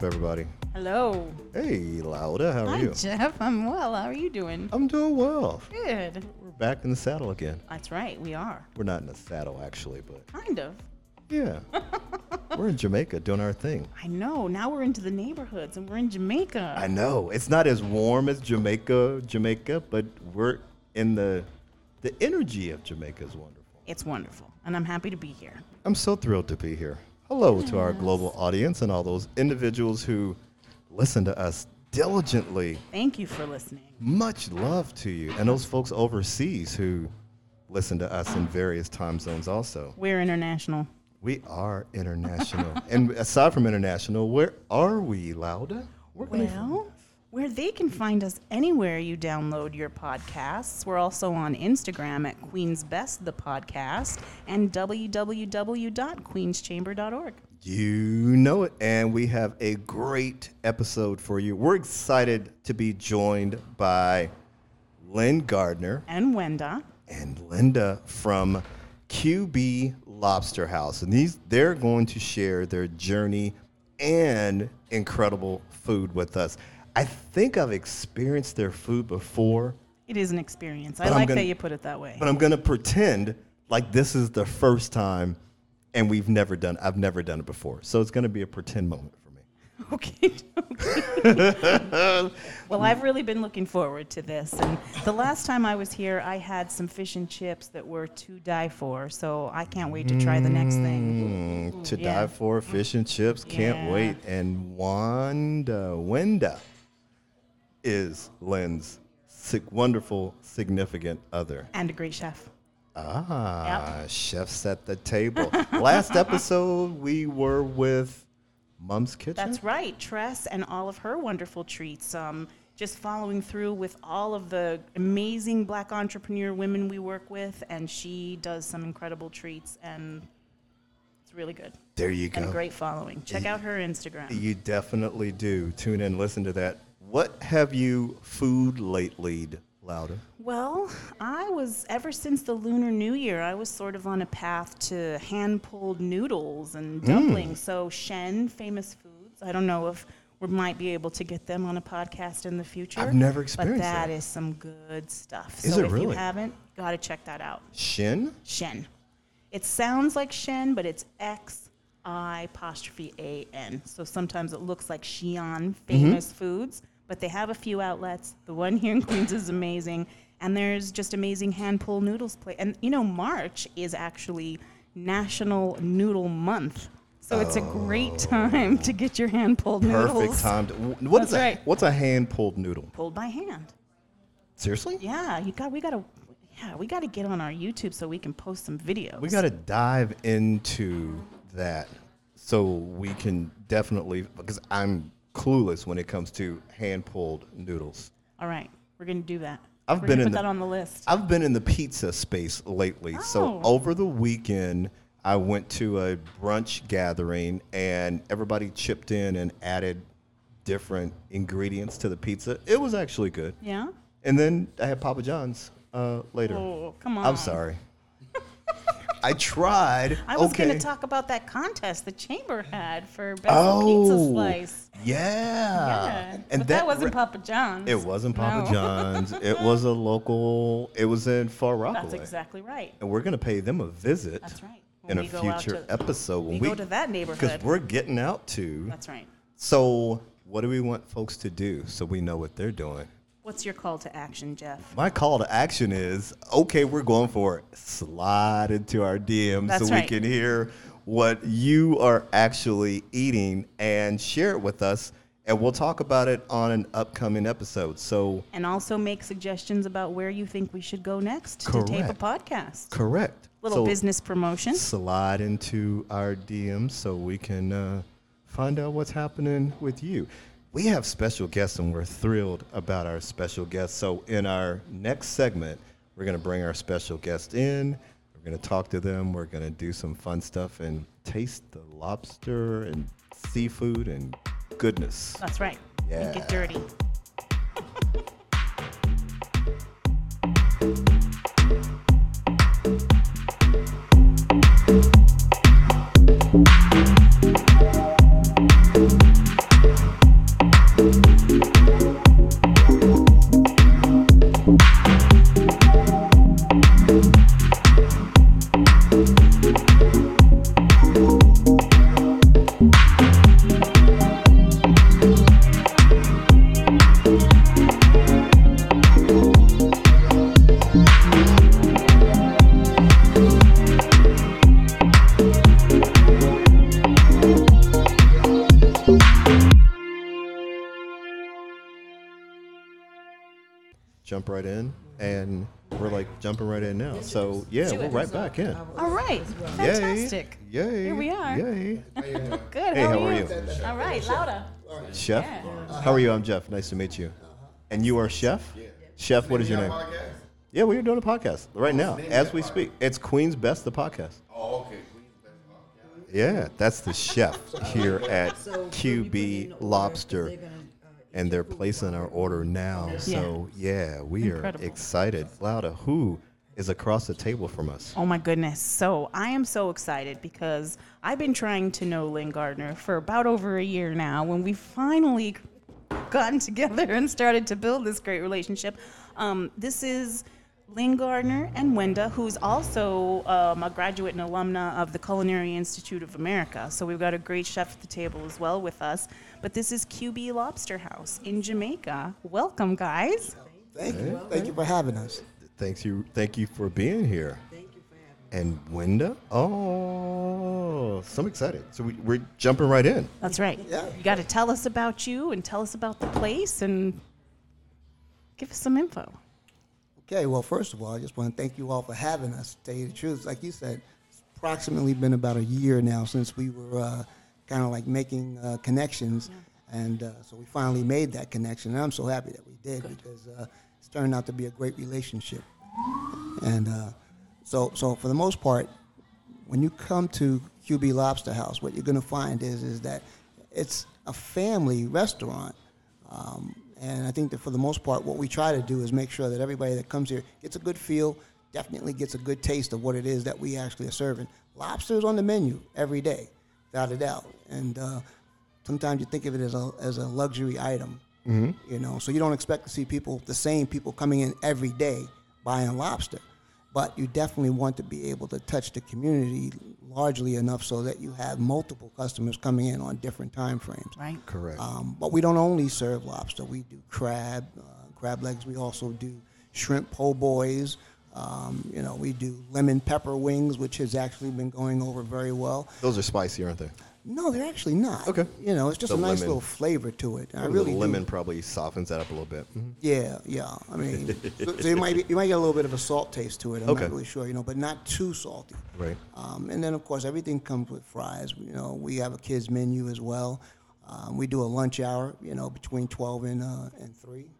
up, everybody? Hello. Hey, Laura, how are Hi, you? Jef. I'm well. How are you doing? I'm doing well. Good. We're back in the saddle again. That's right. We are. We're not in the saddle, actually, but Kind of. yeah. we're in Jamaica doing our thing. I know. Now we're into the neighborhoods and we're in Jamaica. I know. It's not as warm as Jamaica, Jamaica, but we're in the the energy of Jamaica is wonderful. It's wonderful. And I'm happy to be here. I'm so thrilled to be here. Hello to our global audience and all those individuals who listen to us diligently. Thank you for listening. Much love to you. And those folks overseas who listen to us in various time zones also. We're international. We are international. and aside from international, where are we, Laura? Where can they find Well? Where they can find us anywhere you download your podcasts. We're also on Instagram at Queen's Best the podcast and www.queenschamber.org. You know it. And we have a great episode for you. We're excited to be joined by Lynn Gardner And Wenda. and Linda from QB Lobster House. And these they're going to share their journey and incredible food with us. I think I've experienced their food before, It is an experience. I like gonna- that you put it that way. but I'm going to pretend like this is the first time and we've never done I've never done it before. So it's going to be a pretend moment for me. Okay. okay. well, I've really been looking forward to this. And the last time I was here, I had some fish and chips that were to die for. So I can't wait to try the next thing. Mm, to yeah. die for fish and chips. Can't Yeah. wait. And Wanda, Wenda is Lynn's sig- wonderful, significant other. And a great chef. Ah, chefs at the table. Last episode, we were with Mom's Kitchen. That's right. Tress and all of her wonderful treats. Um, just following through with all of the amazing black entrepreneur women we work with. And she does some incredible treats. And it's really good. There you And go. a great following. Check out her Instagram. You definitely do. Tune in, listen to that. What have you food lately, Laura? Well, I was ever since the Lunar New Year, I was sort of on a path to hand pulled noodles and mm. dumplings. So Shen, famous foods. I don't know if we might be able to get them on a podcast in the future. I've never But experienced that that. is some good stuff. Is so it if you really? haven't, gotta check that out. Shin? Shen. It sounds like Shen, but it's X I apostrophe A N. So sometimes it looks like Xi'an, mm-hmm. famous foods, but they have a few outlets. The one here in Queens is amazing, and there's just amazing hand pulled noodles. Play, and you know March is actually National Noodle Month, so it's a great oh. time to get your hand pulled noodles. Perfect time. To, what is That's a, right. What's a hand pulled noodle? pulled by hand. Seriously? Yeah, you got we gotta. Yeah, we got to get on our YouTube so we can post some videos. We got to dive into that so we can definitely, because I'm clueless when it comes to hand pulled noodles. All right, we're gonna do that. I've we're been in put the- that on the list. I've been in the pizza space lately. So Oh. over the weekend, I went to a brunch gathering and everybody chipped in and added different ingredients to the pizza. It was actually good. Yeah. And then I had Papa John's uh, later. Oh, come on. I'm sorry. I tried. I was okay. gonna talk about that contest the chamber had for best pizza Oh, slice. Yeah. Yeah, And but that, wasn't Papa John's. It wasn't Papa No. John's. It was a local. It was in Far Rockaway. That's exactly right. And we're gonna pay them a visit. That's right. In a we future to- episode we when go to that neighborhood. because we're getting out to. That's right. So, what do we want folks to do so we know what they're doing? What's your call to action, Jef? My call to action is okay, we're going for it. Slide into our DMs That's so we can hear what you are actually eating and share it with us. And we'll talk about it on an upcoming episode. So, And also make suggestions about where you think we should go next to tape a podcast. correct. Little So business promotion. Slide into our DMs so we can uh, find out what's happening with you. We have special guests and we're thrilled about our special guests. So, in our next segment, we're going to bring our special guest in. We're going to talk to them. We're going to do some fun stuff and taste the lobster and seafood and goodness. That's right. And get dirty. Jump right in, and we're like jumping right in now. So yeah, we're right back in. All right. Fantastic. Yay! Yay! Here we are. Yay! Good. Hey, how, how are are you? you? All right. Laura. Chef. Yeah. How are you? I'm Jef. Nice to meet you. And you are Chef. Chef, what is your name? Yeah, we're doing a podcast right now as we speak. It's Queen's Best, the podcast. Oh, okay. Yeah, that's the chef here at QB Lobster. And they're placing our order now. So, yeah, we Incredible. are excited. Laura, who is across the table from us? Oh my goodness. So I am so excited because I've been trying to know Lynn Gardner for about over a year now when we finally gotten together and started to build this great relationship. Um, this is Lynn Gardner and Wenda, who's also um, a graduate and alumna of the Culinary Institute of America. So we've got a great chef at the table as well with us. But this is QB Lobster House in Jamaica. Welcome, guys. Thank you. Thank you for having us. Thanks you, thank you for being here. And Wenda? Oh, so I'm excited. So we, we're jumping right in. That's right. Yeah. You got to tell us about you and tell us about the place and give us some info. Okay, well, first of all, I just want to thank you all for having us. To tell you the truth, like you said, it's approximately been about a year now since we were uh, kind of like making uh, connections, and uh, so we finally made that connection. And I'm so happy that we did because uh, it's turned out to be a great relationship. And uh, so, so for the most part, when you come to QB Lobster House, what you're going to find is is that it's a family restaurant. Um, and I think that for the most part, what we try to do is make sure that everybody that comes here gets a good feel, definitely gets a good taste of what it is that we actually are serving. Lobster is on the menu every day, without a doubt. And uh, sometimes you think of it as a, as a luxury item, you know, so you don't expect to see people, the same people coming in every day buying lobster. But you definitely want to be able to touch the community largely enough so that you have multiple customers coming in on different time frames. Right? Correct. Um, but we don't only serve lobster. We do crab, uh, crab legs. We also do shrimp po' boys. Um, you know, we do lemon pepper wings, which has actually been going over very well. Those are spicy, aren't they? No, they're actually not. Okay. You know, it's just The a nice lemon. little flavor to it. I The really do. lemon probably softens that up a little bit. Mhm. Yeah, yeah. I mean, so, so you might be, you might get a little bit of a salt taste to it. I'm Okay. not really sure, you know, but not too salty. Right. Um, and then of course everything comes with fries. You know, we have a kids menu as well. Um, we do a lunch hour, you know, between 12 and uh, and three.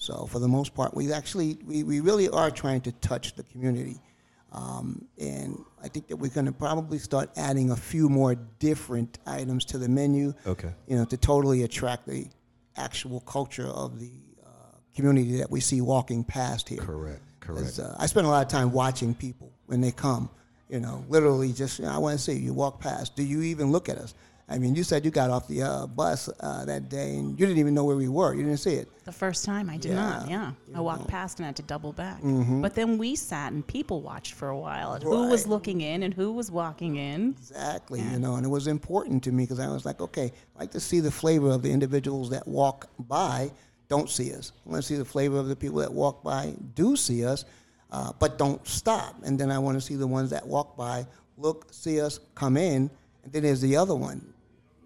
So for the most part, we actually we, we really are trying to touch the community. Um, and I think that we're going to probably start adding a few more different items to the menu. Okay. You know, to totally attract the actual culture of the uh, community that we see walking past here. Correct. Correct. uh, I spend a lot of time watching people when they come. You know, literally just you know, I want to see you walk past. Do you even look at us? I mean, you said you got off the uh, bus uh, that day and you didn't even know where we were. You didn't see it. The first time I did not, Yeah, yeah. I walked past and had to double back. But then we sat and people watched for a while at who was looking in and who was walking in. Exactly, you know, and it was important to me because I was like, okay, I like to see the flavor of the individuals that walk by, don't see us. I want to see the flavor of the people that walk by, do see us, uh, but don't stop. And then I want to see the ones that walk by, look, see us, come in, and then there's the other one,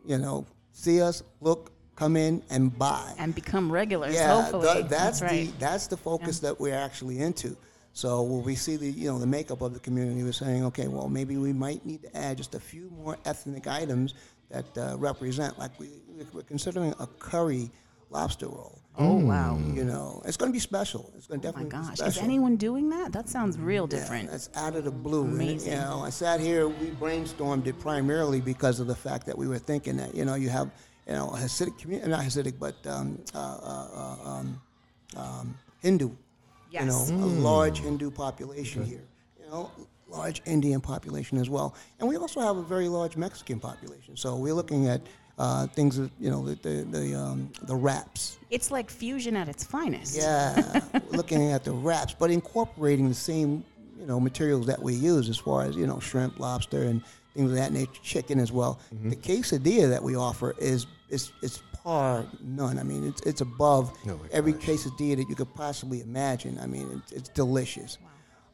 you know, see us, look, come in, and buy And become regulars, yeah, hopefully. tha- that's, right. the that's the focus that we're actually into. So when we see the you know the makeup of the community, we're saying, okay, well maybe we might need to add just a few more ethnic items that uh, represent. Like we we're considering a curry lobster roll. oh, wow. You know, it's going to be special. It's going to Oh my definitely be gosh. special. Is anyone doing that? That sounds real Yeah, different. That's out of the blue. And, Amazing. you know, I sat here. We brainstormed it primarily because of the fact that we were thinking that you know you have you know a Hasidic community, not Hasidic, but um, uh, uh, uh, um, um, Hindu. You know, Yes. a large Hindu population here. You know, large Indian population as well, and we also have a very large Mexican population. So we're looking at uh, things that you know the the the, um, the wraps. It's like fusion at its finest. Yeah, looking at the wraps, but incorporating the same you know materials that we use as far as you know shrimp, lobster, and things of that nature, chicken as well. The quesadilla that we offer is is is par none. I mean, it's it's above Oh every gosh. quesadilla that you could possibly imagine. I mean, it's, it's delicious.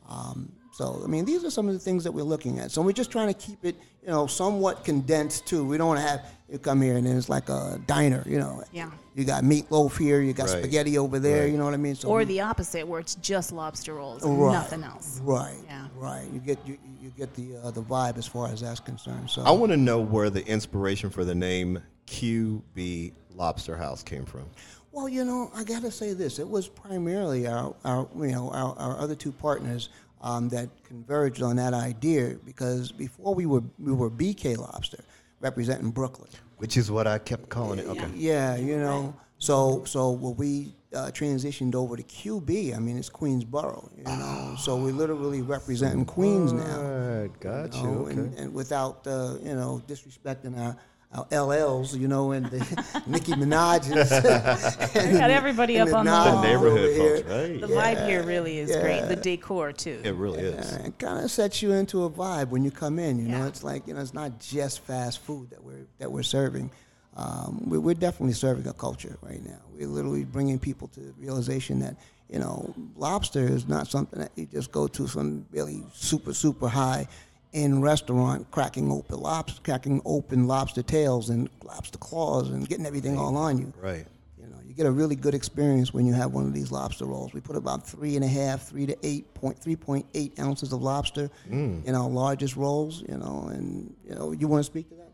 Um, So I mean, these are some of the things that we're looking at. So we're just trying to keep it, you know, somewhat condensed too. We don't want to have you come here and then it's like a diner, you know. Yeah. You got meatloaf here, you got Right. spaghetti over there. Right. You know what I mean? So Or we- the opposite, where it's just lobster rolls and right, nothing else. Right. Yeah. Right. You get you, you get the uh, the vibe as far as that's concerned. So I want to know where the inspiration for the name QB Lobster House came from. Well, you know, I got to say this. It was primarily our, our you know, our, our other two partners um, that converged on that idea because before we were we were BK Lobster, representing Brooklyn. Which is what I kept calling it. Okay. Yeah, you know. So so when we uh, transitioned over to QB, I mean it's Queensboro, you know. So we're literally representing Queens now. Got you. know, Okay. and, and without uh, you know disrespecting our LLs, you know, and the Nicki Minaj's. We got everybody up on the the wall. neighborhood over folks, right? The vibe here really is great. The decor too. It really is. It kind of sets you into a vibe when you come in. You know, it's like you know, it's not just fast food that we're that we're serving. Um, we, we're definitely serving a culture right now. We're literally bringing people to the realization that you know, lobster is not something that you just go to some really super super high in restaurant cracking open lobster, cracking open lobster tails and lobster claws and getting everything all on you. Right. You know, you get a really good experience when you have one of these lobster rolls. We put about three and a half, three to eight point, three point eight ounces of lobster Mm. in our largest rolls. You know, and you know, you want to speak to that,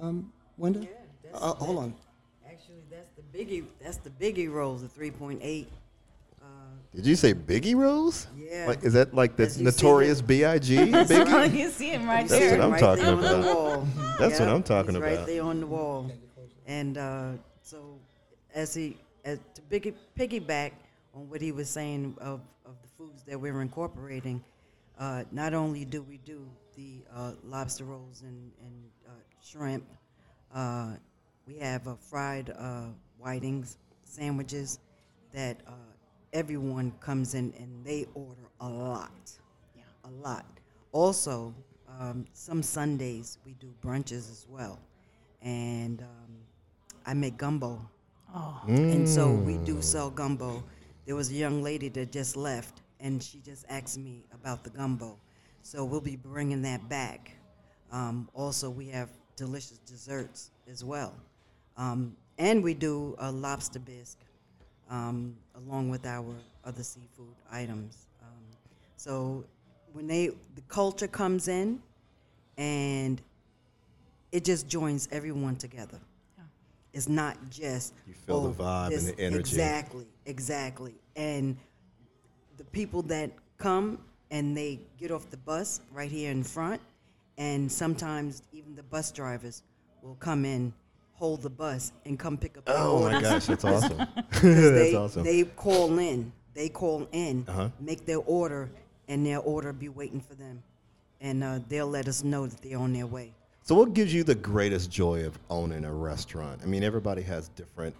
um, Wenda? Yeah, Uh, hold on. Actually, that's the biggie. That's the biggie rolls, the 3.8. Uh, Did you say Biggie Rose? Yeah. Like, is that like the As you see notorious. B.I.G. Biggie? you see him right That's there. what I'm right talking there on about. wall. That's what I'm talking he's about. Right there on the wall, and uh, so as he as to piggy, piggyback on what he was saying of, of the foods that we're incorporating, uh, not only do we do the uh, lobster rolls and, and uh, shrimp, uh, we have uh, fried uh, whitings sandwiches that uh, everyone comes in and they order a lot, Yeah. a lot. Also, um, some Sundays we do brunches as well, and um, I make gumbo, Oh, and so we Mm. do sell gumbo. There was a young lady that just left, and she just asked me about the gumbo, so we'll be bringing that back. Um, also, we have delicious desserts as well, um, and we do a lobster bisque um, along with our other seafood items. Um, so when they the culture comes in, and it just joins everyone together. Yeah. It's not just You feel the oh, vibe and the energy. Exactly, exactly. And the people that come and they get off the bus right here in front, and sometimes even the bus drivers will come in, hold the bus, and come pick up Oh my gosh, that's awesome. that's they, awesome. They call in. They call in, Uh-huh. make their order, and their order be waiting for them, and uh, they'll let us know that they're on their way. So, what gives you the greatest joy of owning a restaurant? I mean, everybody has different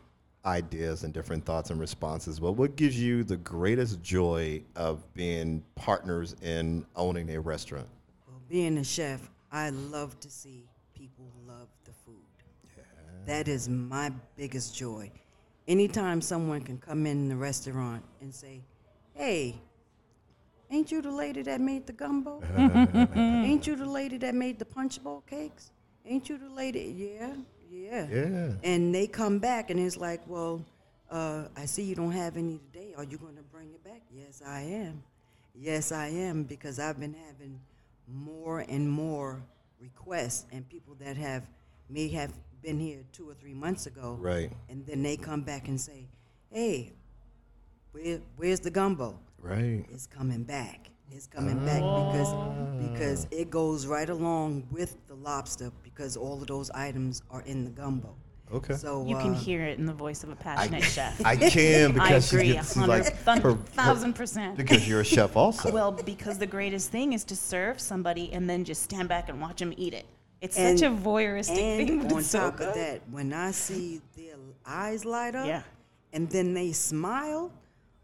ideas and different thoughts and responses. But what gives you the greatest joy of being partners in owning a restaurant? Well, being a chef, I love to see people love the food. That is my biggest joy. Anytime someone can come in the restaurant and say, "Hey, ain't you the lady that made the gumbo? ain't you the lady that made the punch bowl cakes? Ain't you the lady? Yeah, yeah." Yeah. And they come back and it's like, well, uh, I see you don't have any today. Are you going to bring it back? Yes, I am. Yes, I am because I've been having more and more requests and people that have may have been here two or three months ago. Right. And then they come back and say, hey, where, where's the gumbo? Right. It's coming back. It's coming back because because it goes right along with the lobster because all of those items are in the gumbo. Okay. So you can uh, hear it in the voice of a passionate chef. I can because I agree, she gets, she's hundred, like thun- her- her- thousand percent. because you're a chef also. Well, because the greatest thing is to serve somebody and then just stand back and watch them eat it. It's and- such a voyeuristic thing, And on it's so top good. of that, when I see their eyes light up, Yeah. and then they smile,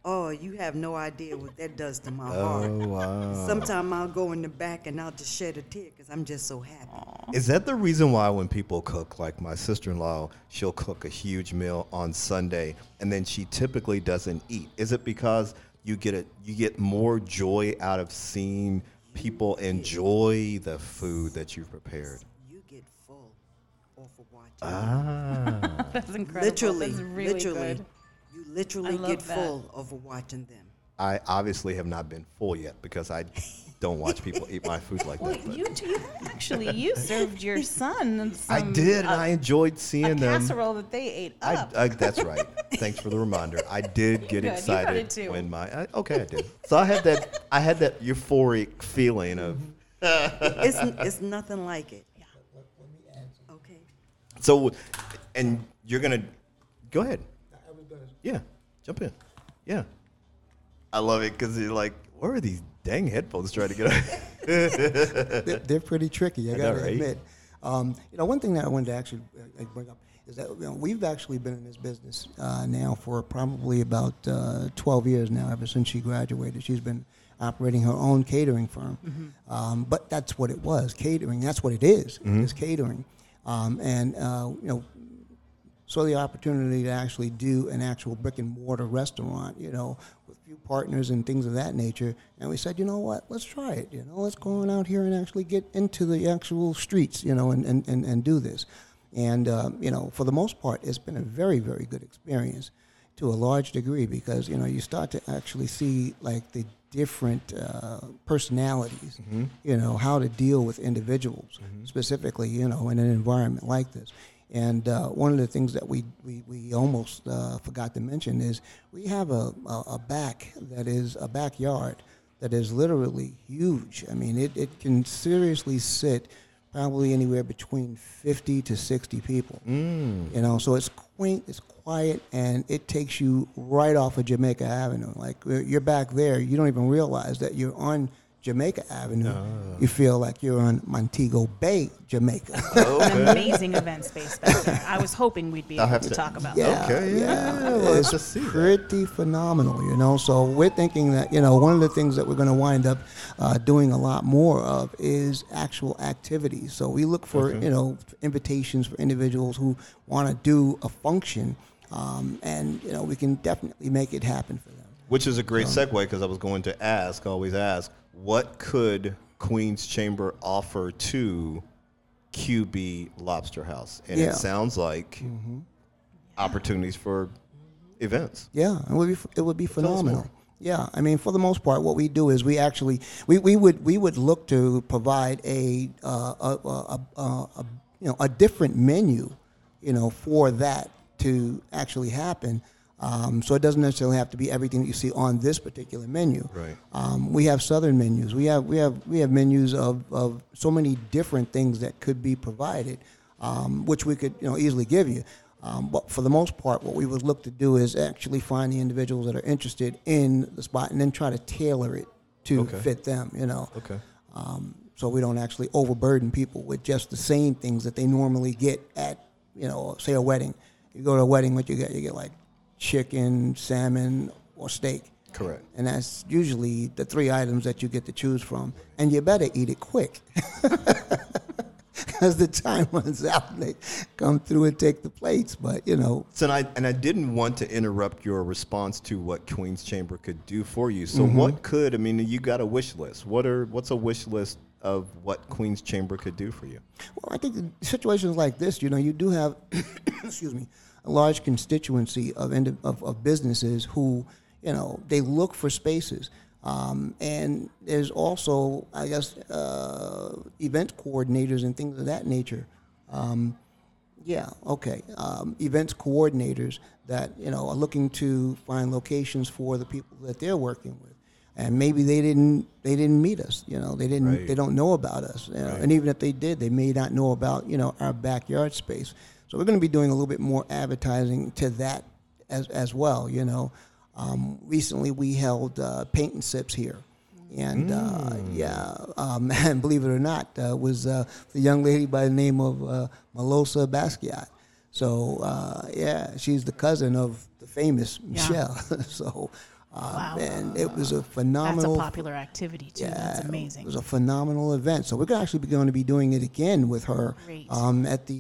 oh, you have no idea what that does to my oh heart. wow. Sometimes I'll go in the back and I'll just shed a tear because I'm just so happy. Is that the reason why when people cook, like my sister-in-law, she'll cook a huge meal on Sunday and then she typically doesn't eat? Is it because you get it, you get more joy out of seeing people enjoy the food that you've prepared? You get full off of watching. Ah. That's incredible. literally, That's really literally, good. you literally get that. full over watching them. I obviously have not been full yet because I don't watch people eat my food like Well, that. but- you, two- you actually you served your son. Some, I did, and a- I enjoyed a seeing them. casserole that they ate up. I, that's right. Thanks for the reminder. I did get Good. Excited it too. when my I, okay, I did. So I had that I had that euphoric feeling of It's it's nothing like it. Yeah. Okay. so, and you're gonna go ahead. Yeah, jump in. Yeah, I love it because you're like, where are these dang headphones trying to get? out? they're, they're pretty tricky. I I know, gotta right? admit. Um, you know, one thing that I wanted to actually uh, bring up is that you know, we've actually been in this business uh, now for probably about uh, 12 years now. Ever since she graduated, she's been operating her own catering firm. Um, but that's what it was, catering. That's what it is. It's catering. Um, and uh, you know, saw the opportunity to actually do an actual brick and mortar restaurant, you know, with a few partners and things of that nature. And we said, you know what, let's try it. You know, let's go on out here and actually get into the actual streets, you know, and, and, and, and do this. And, um, you know, for the most part, it's been a very, very good experience to a large degree because, you know, you start to actually see like the different uh, personalities, you know, how to deal with individuals specifically, you know, in an environment like this. And uh, one of the things that we, we, we almost uh, forgot to mention is we have a, a, a back that is a backyard that is literally huge. I mean, it, it can seriously sit probably anywhere between 50 to 60 people. You know, so it's quaint, it's quiet, and it takes you right off of Jamaica Avenue. Like you're you're back there, you don't even realize that you're on Jamaica Avenue. You feel like you're on Montego Bay, Jamaica. An amazing event space back there. I was hoping we'd be I'll able have to, to- talk about Yeah, that. Okay, yeah, well, it's let's see that. pretty phenomenal, you know. So we're thinking that you know one of the things that we're going to wind up uh, doing a lot more of is actual activities. So we look for you know invitations for individuals who want to do a function, um, and you know we can definitely make it happen for them. Which is a great segue because I was going to ask, always ask, what could Queen's Chamber offer to QB Lobster House? And Yeah. it sounds like opportunities for events. Yeah, it would be it would be phenomenal. Yeah, I mean, for the most part, what we do is we actually we, we would we would look to provide a, uh, a, a, a, a you know a different menu, you know, for that to actually happen. Um, so it doesn't necessarily have to be everything that you see on this particular menu. Right. Um, we have southern menus. We have we have we have menus of, of so many different things that could be provided, um, which we could you know easily give you. Um, but for the most part, what we would look to do is actually find the individuals that are interested in the spot and then try to tailor it to Okay. fit them. You know. Okay. Um, so we don't actually overburden people with just the same things that they normally get at, you know, say a wedding. You go to a wedding, what you get? You get like chicken, salmon, or steak. Correct. And that's usually the three items that you get to choose from. And you better eat it quick. Because the time runs out they come through and take the plates. But, you know, So and I and I didn't want to interrupt your response to what Queen's Chamber could do for you. So Mm-hmm. what could I mean? You got a wish list. What are what's a wish list of what Queen's Chamber could do for you? Well, I think in situations like this, you know, you do have, excuse me, a large constituency of, indi- of of businesses who, you know, they look for spaces, um, and there's also, I guess, uh, event coordinators and things of that nature. Um, yeah, okay. Um, events coordinators that you know are looking to find locations for the people that they're working with, and maybe they didn't they didn't meet us. You know, they didn't Right. they don't know about us, you know, and even if they did, they may not know about you know our backyard space. So we're going to be doing a little bit more advertising to that as as well. You know, um, recently we held uh, paint and sips here. And uh, yeah, um, and believe it or not, uh, was uh, the young lady by the name of uh, Melosa Basquiat. So uh, yeah, she's the cousin of the famous Michel. so um, Wow. and it was a phenomenal. That's a popular activity too. That's amazing. It was a phenomenal event. So we're actually going to be doing it again with her um, at the,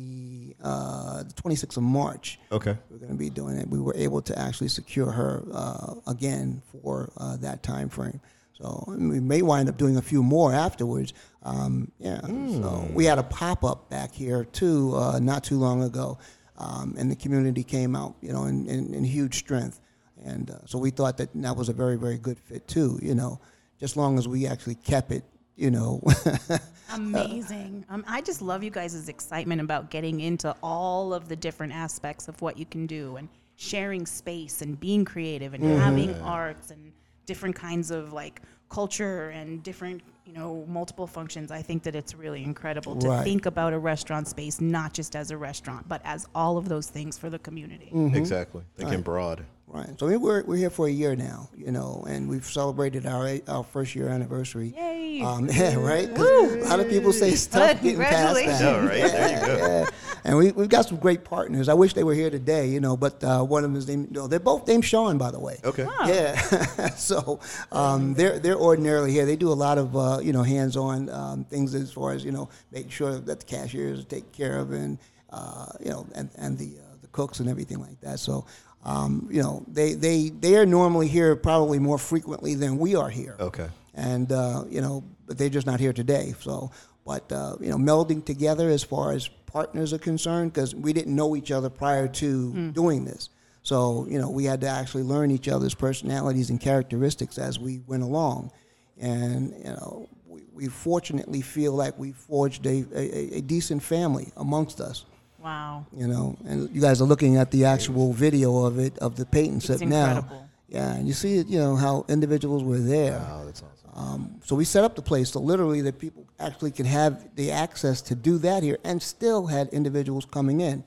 uh, the 26th of March. Okay. We're going to be doing it. We were able to actually secure her uh, again for uh, that time frame. So we may wind up doing a few more afterwards. Um, yeah. So we had a pop up back here too, uh, not too long ago, um, and the community came out, you know, in, in, in huge strength. And uh, so we thought that that was a very, very good fit too. You know, just long as we actually kept it, you know. Amazing. Um, I just love you guys' excitement about getting into all of the different aspects of what you can do and sharing space and being creative and Mm-hmm. having arts and different kinds of like culture and different, you know, multiple functions. I think that it's really incredible to Right. think about a restaurant space not just as a restaurant, but as all of those things for the community. Mm-hmm. Exactly. Thinking broad. Right. So we- we're we're here for a year now, you know, and we've celebrated our our first year anniversary. Yay. Um, yeah, right. 'Cause A lot of people say it's tough getting past that. Yeah, right. There you go. Yeah. And we we've got some great partners. I wish they were here today, you know, but uh, one of them is named. No, they're both named Sean, by the way. Okay. Yeah. so um, they're they're ordinarily here. They do a lot of uh, you know hands-on um, things as far as you know making sure that the cashiers are taken care of and uh, you know and and the uh, the cooks and everything like that. So. Um, you know, they, they, they are normally here probably more frequently than we are here Okay. and uh, you know, but they're just not here today. So, but uh, you know, melding together as far as partners are concerned, because we didn't know each other prior to doing this. So, you know, we had to actually learn each other's personalities and characteristics as we went along, and you know, we, we fortunately feel like we forged a, a, a decent family amongst us. Wow. You know, and you guys are looking at the actual video of it of the paint It's sip now. Yeah, and you see it, you know, how individuals were there. Wow, that's awesome. Um, so we set up the place so literally that people actually can have the access to do that here, and still had individuals coming in,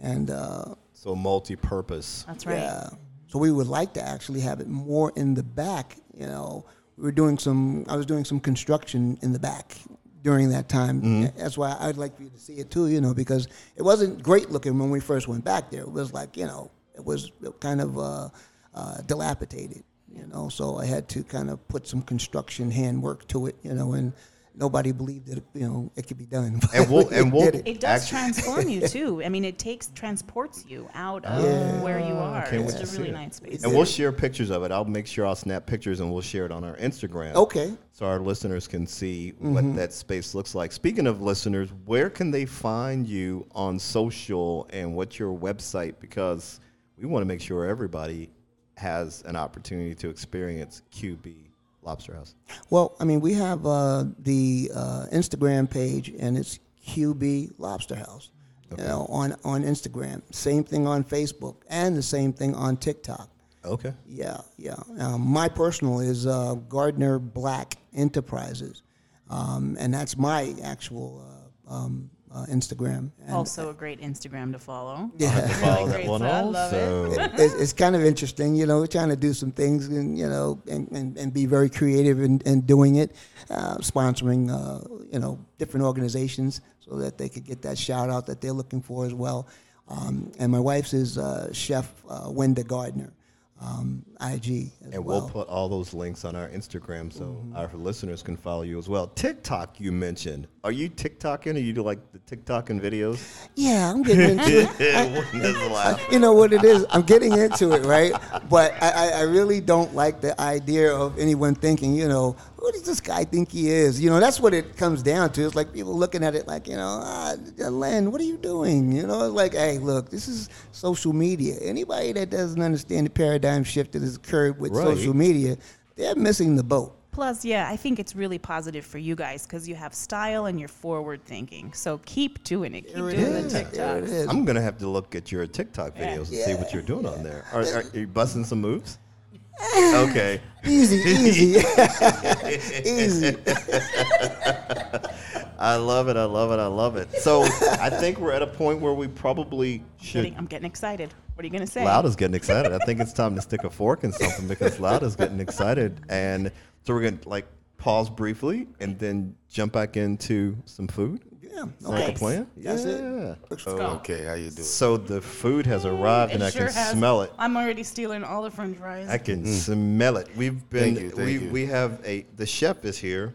and uh, So multi-purpose. That's right. yeah. So we would like to actually have it more in the back. You know, we were doing some. I was doing some construction in the back during that time. That's why I'd like for you to see it too. You know, because it wasn't great looking when we first went back there. It was like you know, it was kind of uh, uh, dilapidated. You know, so I had to kind of put some construction handwork to it. You know, and nobody believed that you know it could be done. And we'll- We and we'll- did it. It does Actu- transform you too. I mean, it takes transports you out of where you are. Can't It's to a really it. nice space. And we'll share pictures of it. I'll make sure I'll snap pictures and we'll share it on our Instagram. Okay. So our listeners can see Mm-hmm. what that space looks like. Speaking of listeners, where can they find you on social and what's your website? Because we want to make sure everybody has an opportunity to experience QB Lobster House. Well, I mean, we have uh, the uh, Instagram page, and it's QB Lobster House. You know, on on Instagram. Same thing on Facebook, and the same thing on TikTok. Okay. Yeah, yeah. Um, my personal is uh, Gardner Black Enterprises, um, and that's my actual uh, um, uh, Instagram. And Also, a great Instagram to follow. Yeah. Follow that one so I love it. also. it's, it's kind of interesting, you know. We're trying to do some things, and you know, and, and, and be very creative in, in doing it, uh, sponsoring, uh, you know, different organizations so that they could get that shout out that they're looking for as well. Um, and my wife's is uh, Chef uh, Wenda Gardner, um, IG And well. we'll put all those links on our Instagram so Mm-hmm. our listeners can follow you as well. TikTok, you mentioned. Are you TikToking or you do like the TikToking videos? yeah, I'm getting into it. A you know what it is. I'm getting into it, right? But I, I, I really don't like the idea of anyone thinking, you know, who does this guy think he is? You know, that's what it comes down to. It's like people looking at it like, you know, ah, Len, what are you doing? You know, it's like, hey, look, this is social media. Anybody that doesn't understand the paradigm shift that has occurred with Right. social media, they're missing the boat. Plus, yeah, I think it's really positive for you guys because you have style and you're forward thinking. So keep doing it. Keep There it doing is. the it TikToks. I'm gonna have to look at your TikTok videos and see what you're doing on there. Are, are you busting some moves? Okay. Easy, easy, easy. I love it. I love it. I love it. So I think we're at a point where we probably should. Getting- I'm getting excited. What are you going to say? Loud is getting excited. I think it's time to stick a fork in something because Loud is getting excited. And so we're gonna like pause briefly and then jump back into some food. Yeah, Is that the Nice. plan? That's it. Yeah. Let's Oh, go. Okay, how you doing? So the food has arrived and I sure can has. smell it. I'm already stealing all the french fries. I can mm. smell it. We've been Thank you, thank we you. we have a the chef is here.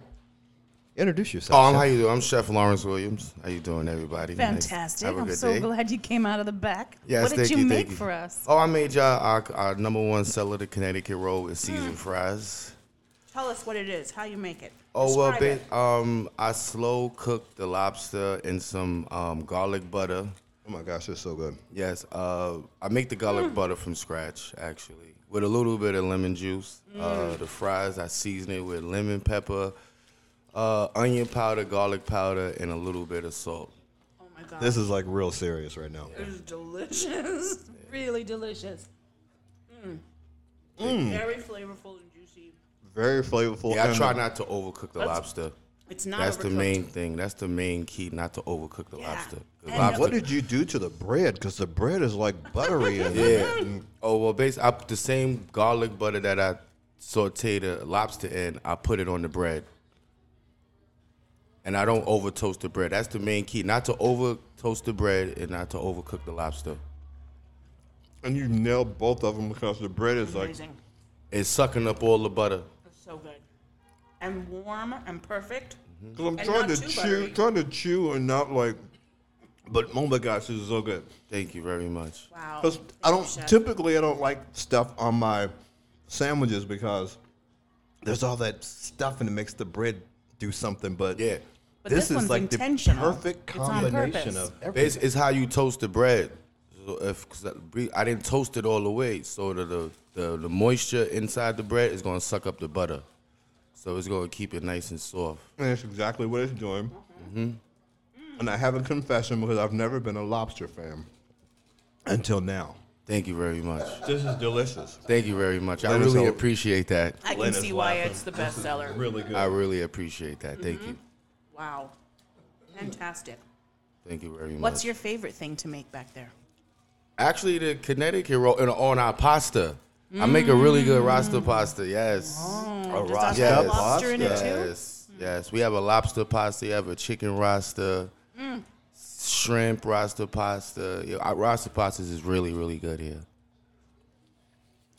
Introduce yourself. Oh, I'm, chef. how you doing? I'm Chef Lawrence Williams. How you doing, everybody? Fantastic. Have a I'm so day. glad you came out of the back. Yes, what did thank you, you, make you. for us? Oh, I made y'all our, our number one seller, the Connecticut roll with seasoned fries. Tell us what it is, how you make it. Oh well, Describe ba- um, I slow cook the lobster in some um, garlic butter. Oh my gosh, it's so good. Yes, uh, I make the garlic butter from scratch actually, with a little bit of lemon juice. Uh, the fries I season it with lemon pepper, uh, onion powder, garlic powder, and a little bit of salt. Oh my god. This is like real serious right now. This is delicious. really delicious. Mm. Very flavorful and juicy. Very flavorful. Yeah, I try not to overcook the That's- lobster. It's not That's the overcooked. main thing. That's the main key, not to overcook the Yeah. lobster. 'Cause And lobster What did you do to the bread? Because the bread is like buttery and Yeah. Oh well, basically, I put the same garlic butter that I saute the lobster in. I put it on the bread, and I don't over toast the bread. That's the main key. Not to over toast the bread and not to overcook the lobster. and you nailed both of them because the bread is like it's sucking up all the butter. It's so good. And warm and perfect. Mm-hmm. Cause I'm And trying not to too chew, buttery. trying to chew and not like. But oh my gosh, this is so good. Thank you very much. Wow. Because Thank I don't Chef. typically I don't like stuff on my sandwiches because there's all that stuff and it makes the bread do something. But Yeah. But this, this is one's like the perfect combination of everything. It's, it's how you toast the bread. So if cause I- I didn't toast it all the way, so the the, the the moisture inside the bread is gonna suck up the butter, so it's gonna keep it nice and soft. And that's exactly what it's doing. Mm-hmm. Mm. And I have a confession because I've never been a lobster fan until now. Thank you very much. This is delicious. Thank you very much. I really hope. appreciate that. I can Lena's see why laughing. it's the best seller. Really good. I really appreciate that. Thank mm-hmm. you. Wow. Fantastic. Thank you very much. What's your favorite thing to make back there? actually the Connecticut roll and on our pasta? I make a really good rasta mm. pasta. Yes. Oh, a rasta have Yes. lobster in it too? Yes. Yes. We have a lobster pasta. We have a chicken rasta, mm. shrimp rasta pasta. Yeah, rasta pastas is really really good here.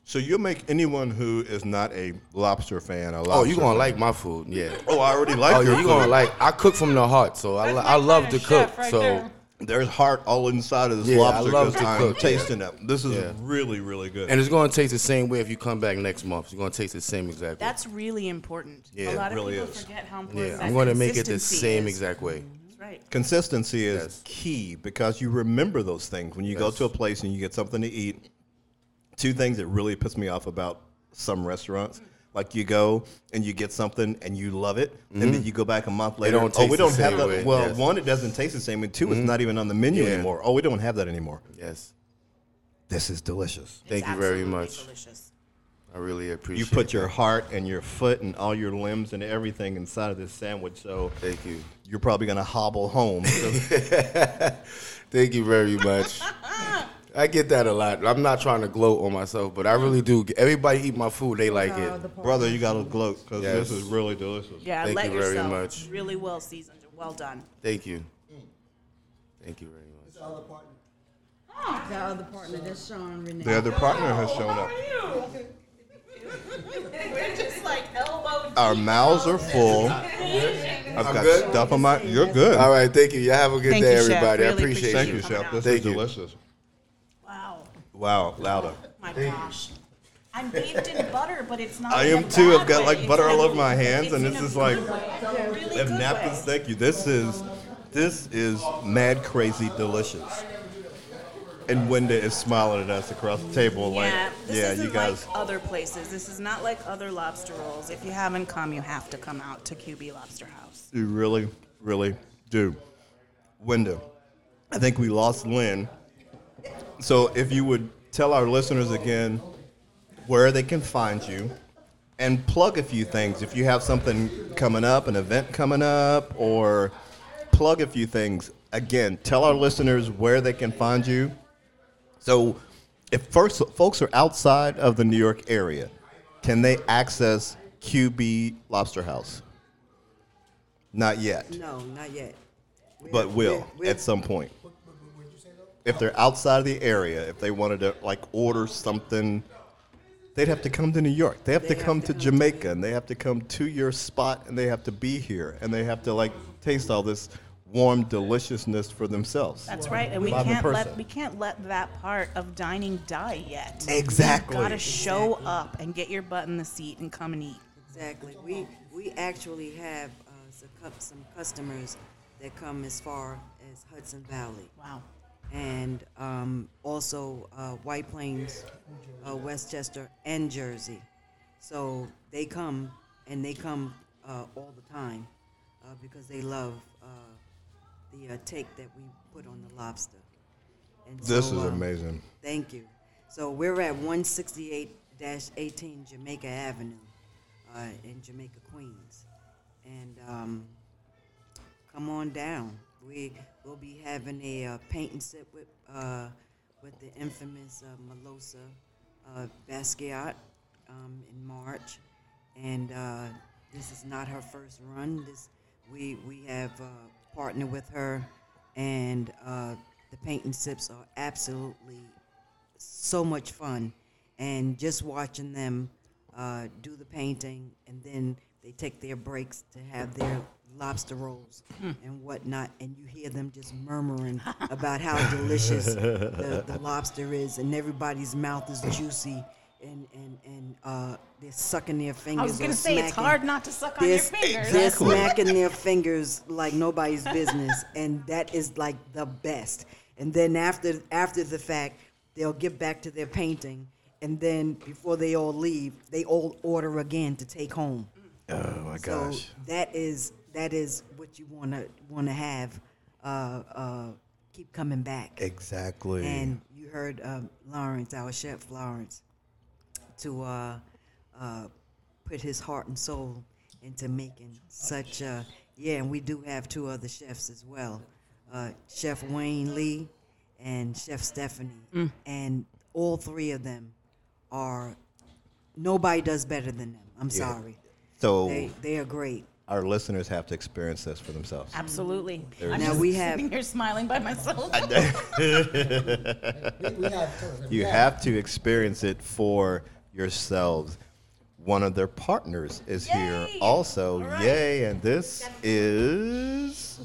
So you'll make anyone who is not a lobster fan a lobster Oh, you gonna fan. like my food? Yeah. Oh, I already like Oh your yeah, you food. gonna like. I cook from the heart, so I, lo- I love to cook. right so there. There's heart all inside of this Yeah, I lobster love because to I'm cook, yeah. tasting it. This is Yeah. really, really good. and it's gonna taste the same way if you come back next month. You're gonna taste the same exact way. That's really important. Yeah, a it lot of really people is. forget how important yeah, that I'm gonna make it the same is. exact way. That's right. Consistency is Yes. key because you remember those things when you go to a place and you get something to eat. Two things that really piss me off about some restaurants. Like you go and you get something and you love it, and then mm-hmm. you go back a month later. don't oh, we don't have same that. way, Well, yes. one, it doesn't taste the same, and 2 it's mm-hmm. not even on the menu Yeah. anymore. Oh, we don't have that anymore. Yes. This is delicious. Thank you very much. Delicious. I really appreciate. You put that. your heart and your foot and all your limbs and everything inside of this sandwich, so Thank you. you're probably gonna hobble home. Thank you very much. I get that a lot. I'm not trying to gloat on myself, but I really do. Everybody eat my food, they like it. Brother, you gotta gloat because Yes. this is really delicious. Yeah, Thank let you very yourself. much. Really well seasoned. and Well done. Thank you. Thank you very much. The other partner, that's Sean Renee. The other partner has shown up. We're just like elbow. Our mouths are full. I've got good? stuff on my. You're good. All right, thank you. You have a good Thank day, you, Chef. everybody. I Really appreciate Thank you. you, Chef. This Thank is you. delicious. Wow. Laura. My gosh. I'm bathed in butter, but it's not. I am too. I've got like butter all over my hands, and this is like. really napkins, thank you. This is, this is mad crazy delicious. And Wenda is smiling at us across the table, like, Yeah, this yeah, isn't you guys. like other places. This is not like other lobster rolls. If you haven't come, you have to come out to QB Lobster House. You really, really do. Wenda, I think we lost Lynn. So if you would tell our listeners again where they can find you and plug a few things. If you have something coming up, an event coming up, or plug a few things. Again, tell our listeners where they can find you. So if first folks are outside of the New York area, can they access QB Lobster House? Not yet No, not yet. We but will we- we at some point. If they're outside of the area, if they wanted to like order something, they'd have to come to New York. They have They to have come to to come to Jamaica, and they have to come to your spot, and they have to be here, and they have to like taste all this warm deliciousness for themselves. That's right, and we Live can't let we can't let that part of dining die yet. Exactly. You gotta show up and get your butt in the seat and come and eat. Exactly. We we actually have uh, some customers that come as far as Hudson Valley, Wow. And um, also uh, White Plains, uh, Westchester, and Jersey. So they come and they come uh, all the time uh, because they love uh, the uh, take that we put on the lobster. And This so, is um, amazing. Thank you. So we're at 168-18 Jamaica Avenue uh, in Jamaica, Queens. And um, come on down. We will be having a uh, paint with uh, with the infamous uh, Melosa uh, Basquiat um, in March, and uh, this is not her first run. This we we have uh, partnered with her, and uh, the paint and sips are absolutely so much fun, and just watching them do the painting, and then they take their breaks to have their lobster rolls and whatnot, and you hear them just murmuring about how delicious the, the lobster is, and everybody's mouth is juicy, and and and uh, they're sucking their fingers. I was or gonna say it's hard not to suck on they're, your fingers. they're smacking their fingers like nobody's business, and that is like the best. And then after after the fact, they'll get back to their painting, and then before they all leave, they all order again to take home. Oh my So gosh. that is that is what you wanna wanna have. Uh, uh, keep coming back. Exactly. And you heard um, Lawrence, our chef Lawrence, to uh, uh, put his heart and soul into making such a yeah. And we do have two other chefs as well, uh, Chef Wayne Lee and Chef Stephanie, and all three of them are nobody does better than them. I'm sorry, so they they are great. our listeners have to experience this for themselves. Absolutely. I'm Now just we have- sitting here smiling by myself. We, we have You have to experience it for yourselves. One of their partners is here also. All right. Yay. And this is.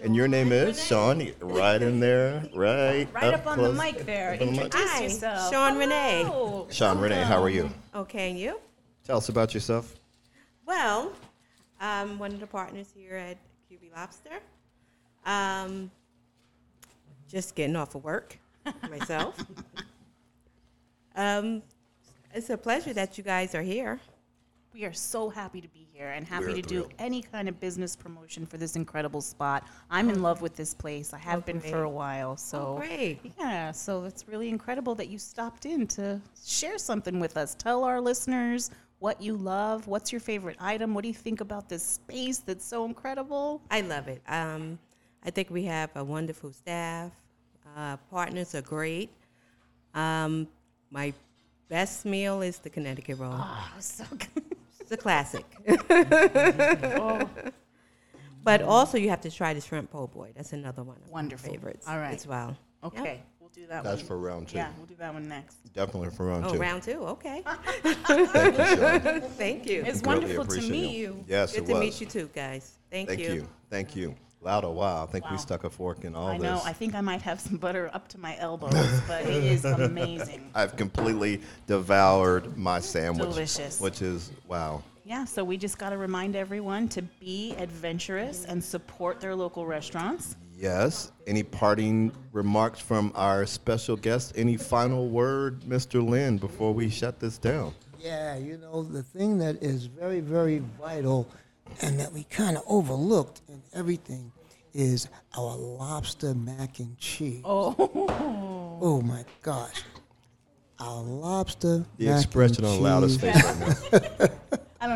And your name is Sean, right in there, right, Right up on the mic there. The mic. Introduce Hi, yourself. Sean Renee. Hello. Sean Renee, how are you? Okay, and you? Tell us about yourself. Well, I'm one of the partners here at QB Lobster. Um, just getting off of work myself. um, it's a pleasure that you guys are here. We are so happy to be here and happy We're to do any kind of business promotion for this incredible spot. I'm in love with this place. I have Oh, been for a while. So Oh, great. Yeah, so it's really incredible that you stopped in to share something with us. Tell our listeners what you love. What's your favorite item? What do you think about this space that's so incredible? I love it. Um, I think we have a wonderful staff. Uh, partners are great. Um, my best meal is the Connecticut roll. Oh, so good. It's a classic. oh, But also, you have to try the shrimp po' boy. That's another one of Wonderful. my favorites. All right. as well. Okay. We'll do that That's one. for round two. Yeah, we'll do that one next. Definitely for round Oh, two. round two. Okay. Thank you, Sean. Thank you. It's Greatly wonderful to appreciate meet you. Yes, Good it to was. meet you too, guys. Thank, Thank you. Thank you. Loud a while. I think we stuck a fork in all I this. I know. I think I might have some butter up to my elbows, but it is amazing. I've completely devoured my sandwich. Delicious. Which is wow. Yeah, so we just got to remind everyone to be adventurous and support their local restaurants. Yes. Any parting remarks from our special guest? Any final word, Mr. Lynn, before we shut this down? Yeah, you know, the thing that is very, very vital and that we kind of overlooked in everything is our lobster mac and cheese. Oh, Oh my gosh. Our lobster The mac expression and on Loudest cheese. face right now.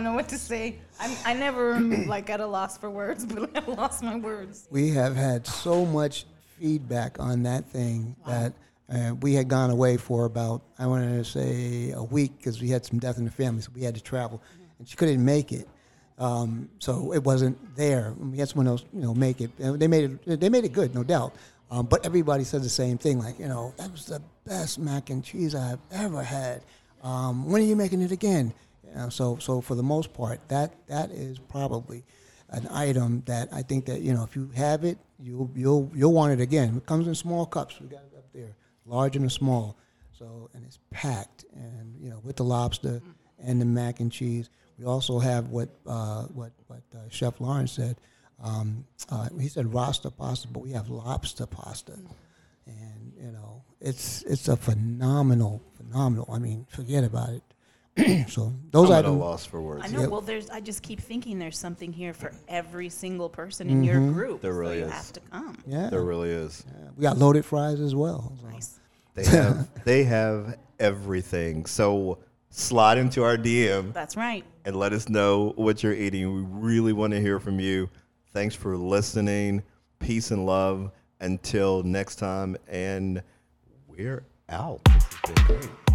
I don't know what to say. I'm, I never am like at a loss for words, but I lost my words. We have had so much feedback on that thing that uh, we had gone away for about, I wanted to say a week because we had some death in the family, so we had to travel. And she couldn't make it. Um, so it wasn't there. We had someone else, you know, make it. They made it. They made it good, no doubt. Um, but everybody said the same thing, like, you know, that was the best mac and cheese I've ever had. Um, when are you making it again? Know, so, so for the most part, that that is probably an item that I think that you know if you have it, you'll you'll you'll want it again. It comes in small cups. We got it up there, large and small. So and it's packed, and you know with the lobster and the mac and cheese. We also have what uh, what what uh, Chef Lawrence said. Um, uh, he said Rasta pasta, but we have lobster pasta, and you know it's it's a phenomenal phenomenal. I mean, forget about it. so those I'm at a loss for words. I know. Yep. Well, there's. I just keep thinking there's something here for every single person in your mm-hmm. group. There really so you is. have to come. Yeah, There really is. yeah. we got loaded fries as well. so. Nice. They have they have everything. So slide into our DM That's right. and let us know what you're eating. We really want to hear from you. Thanks for listening. Peace and love. Until next time, and we're out. This has been great.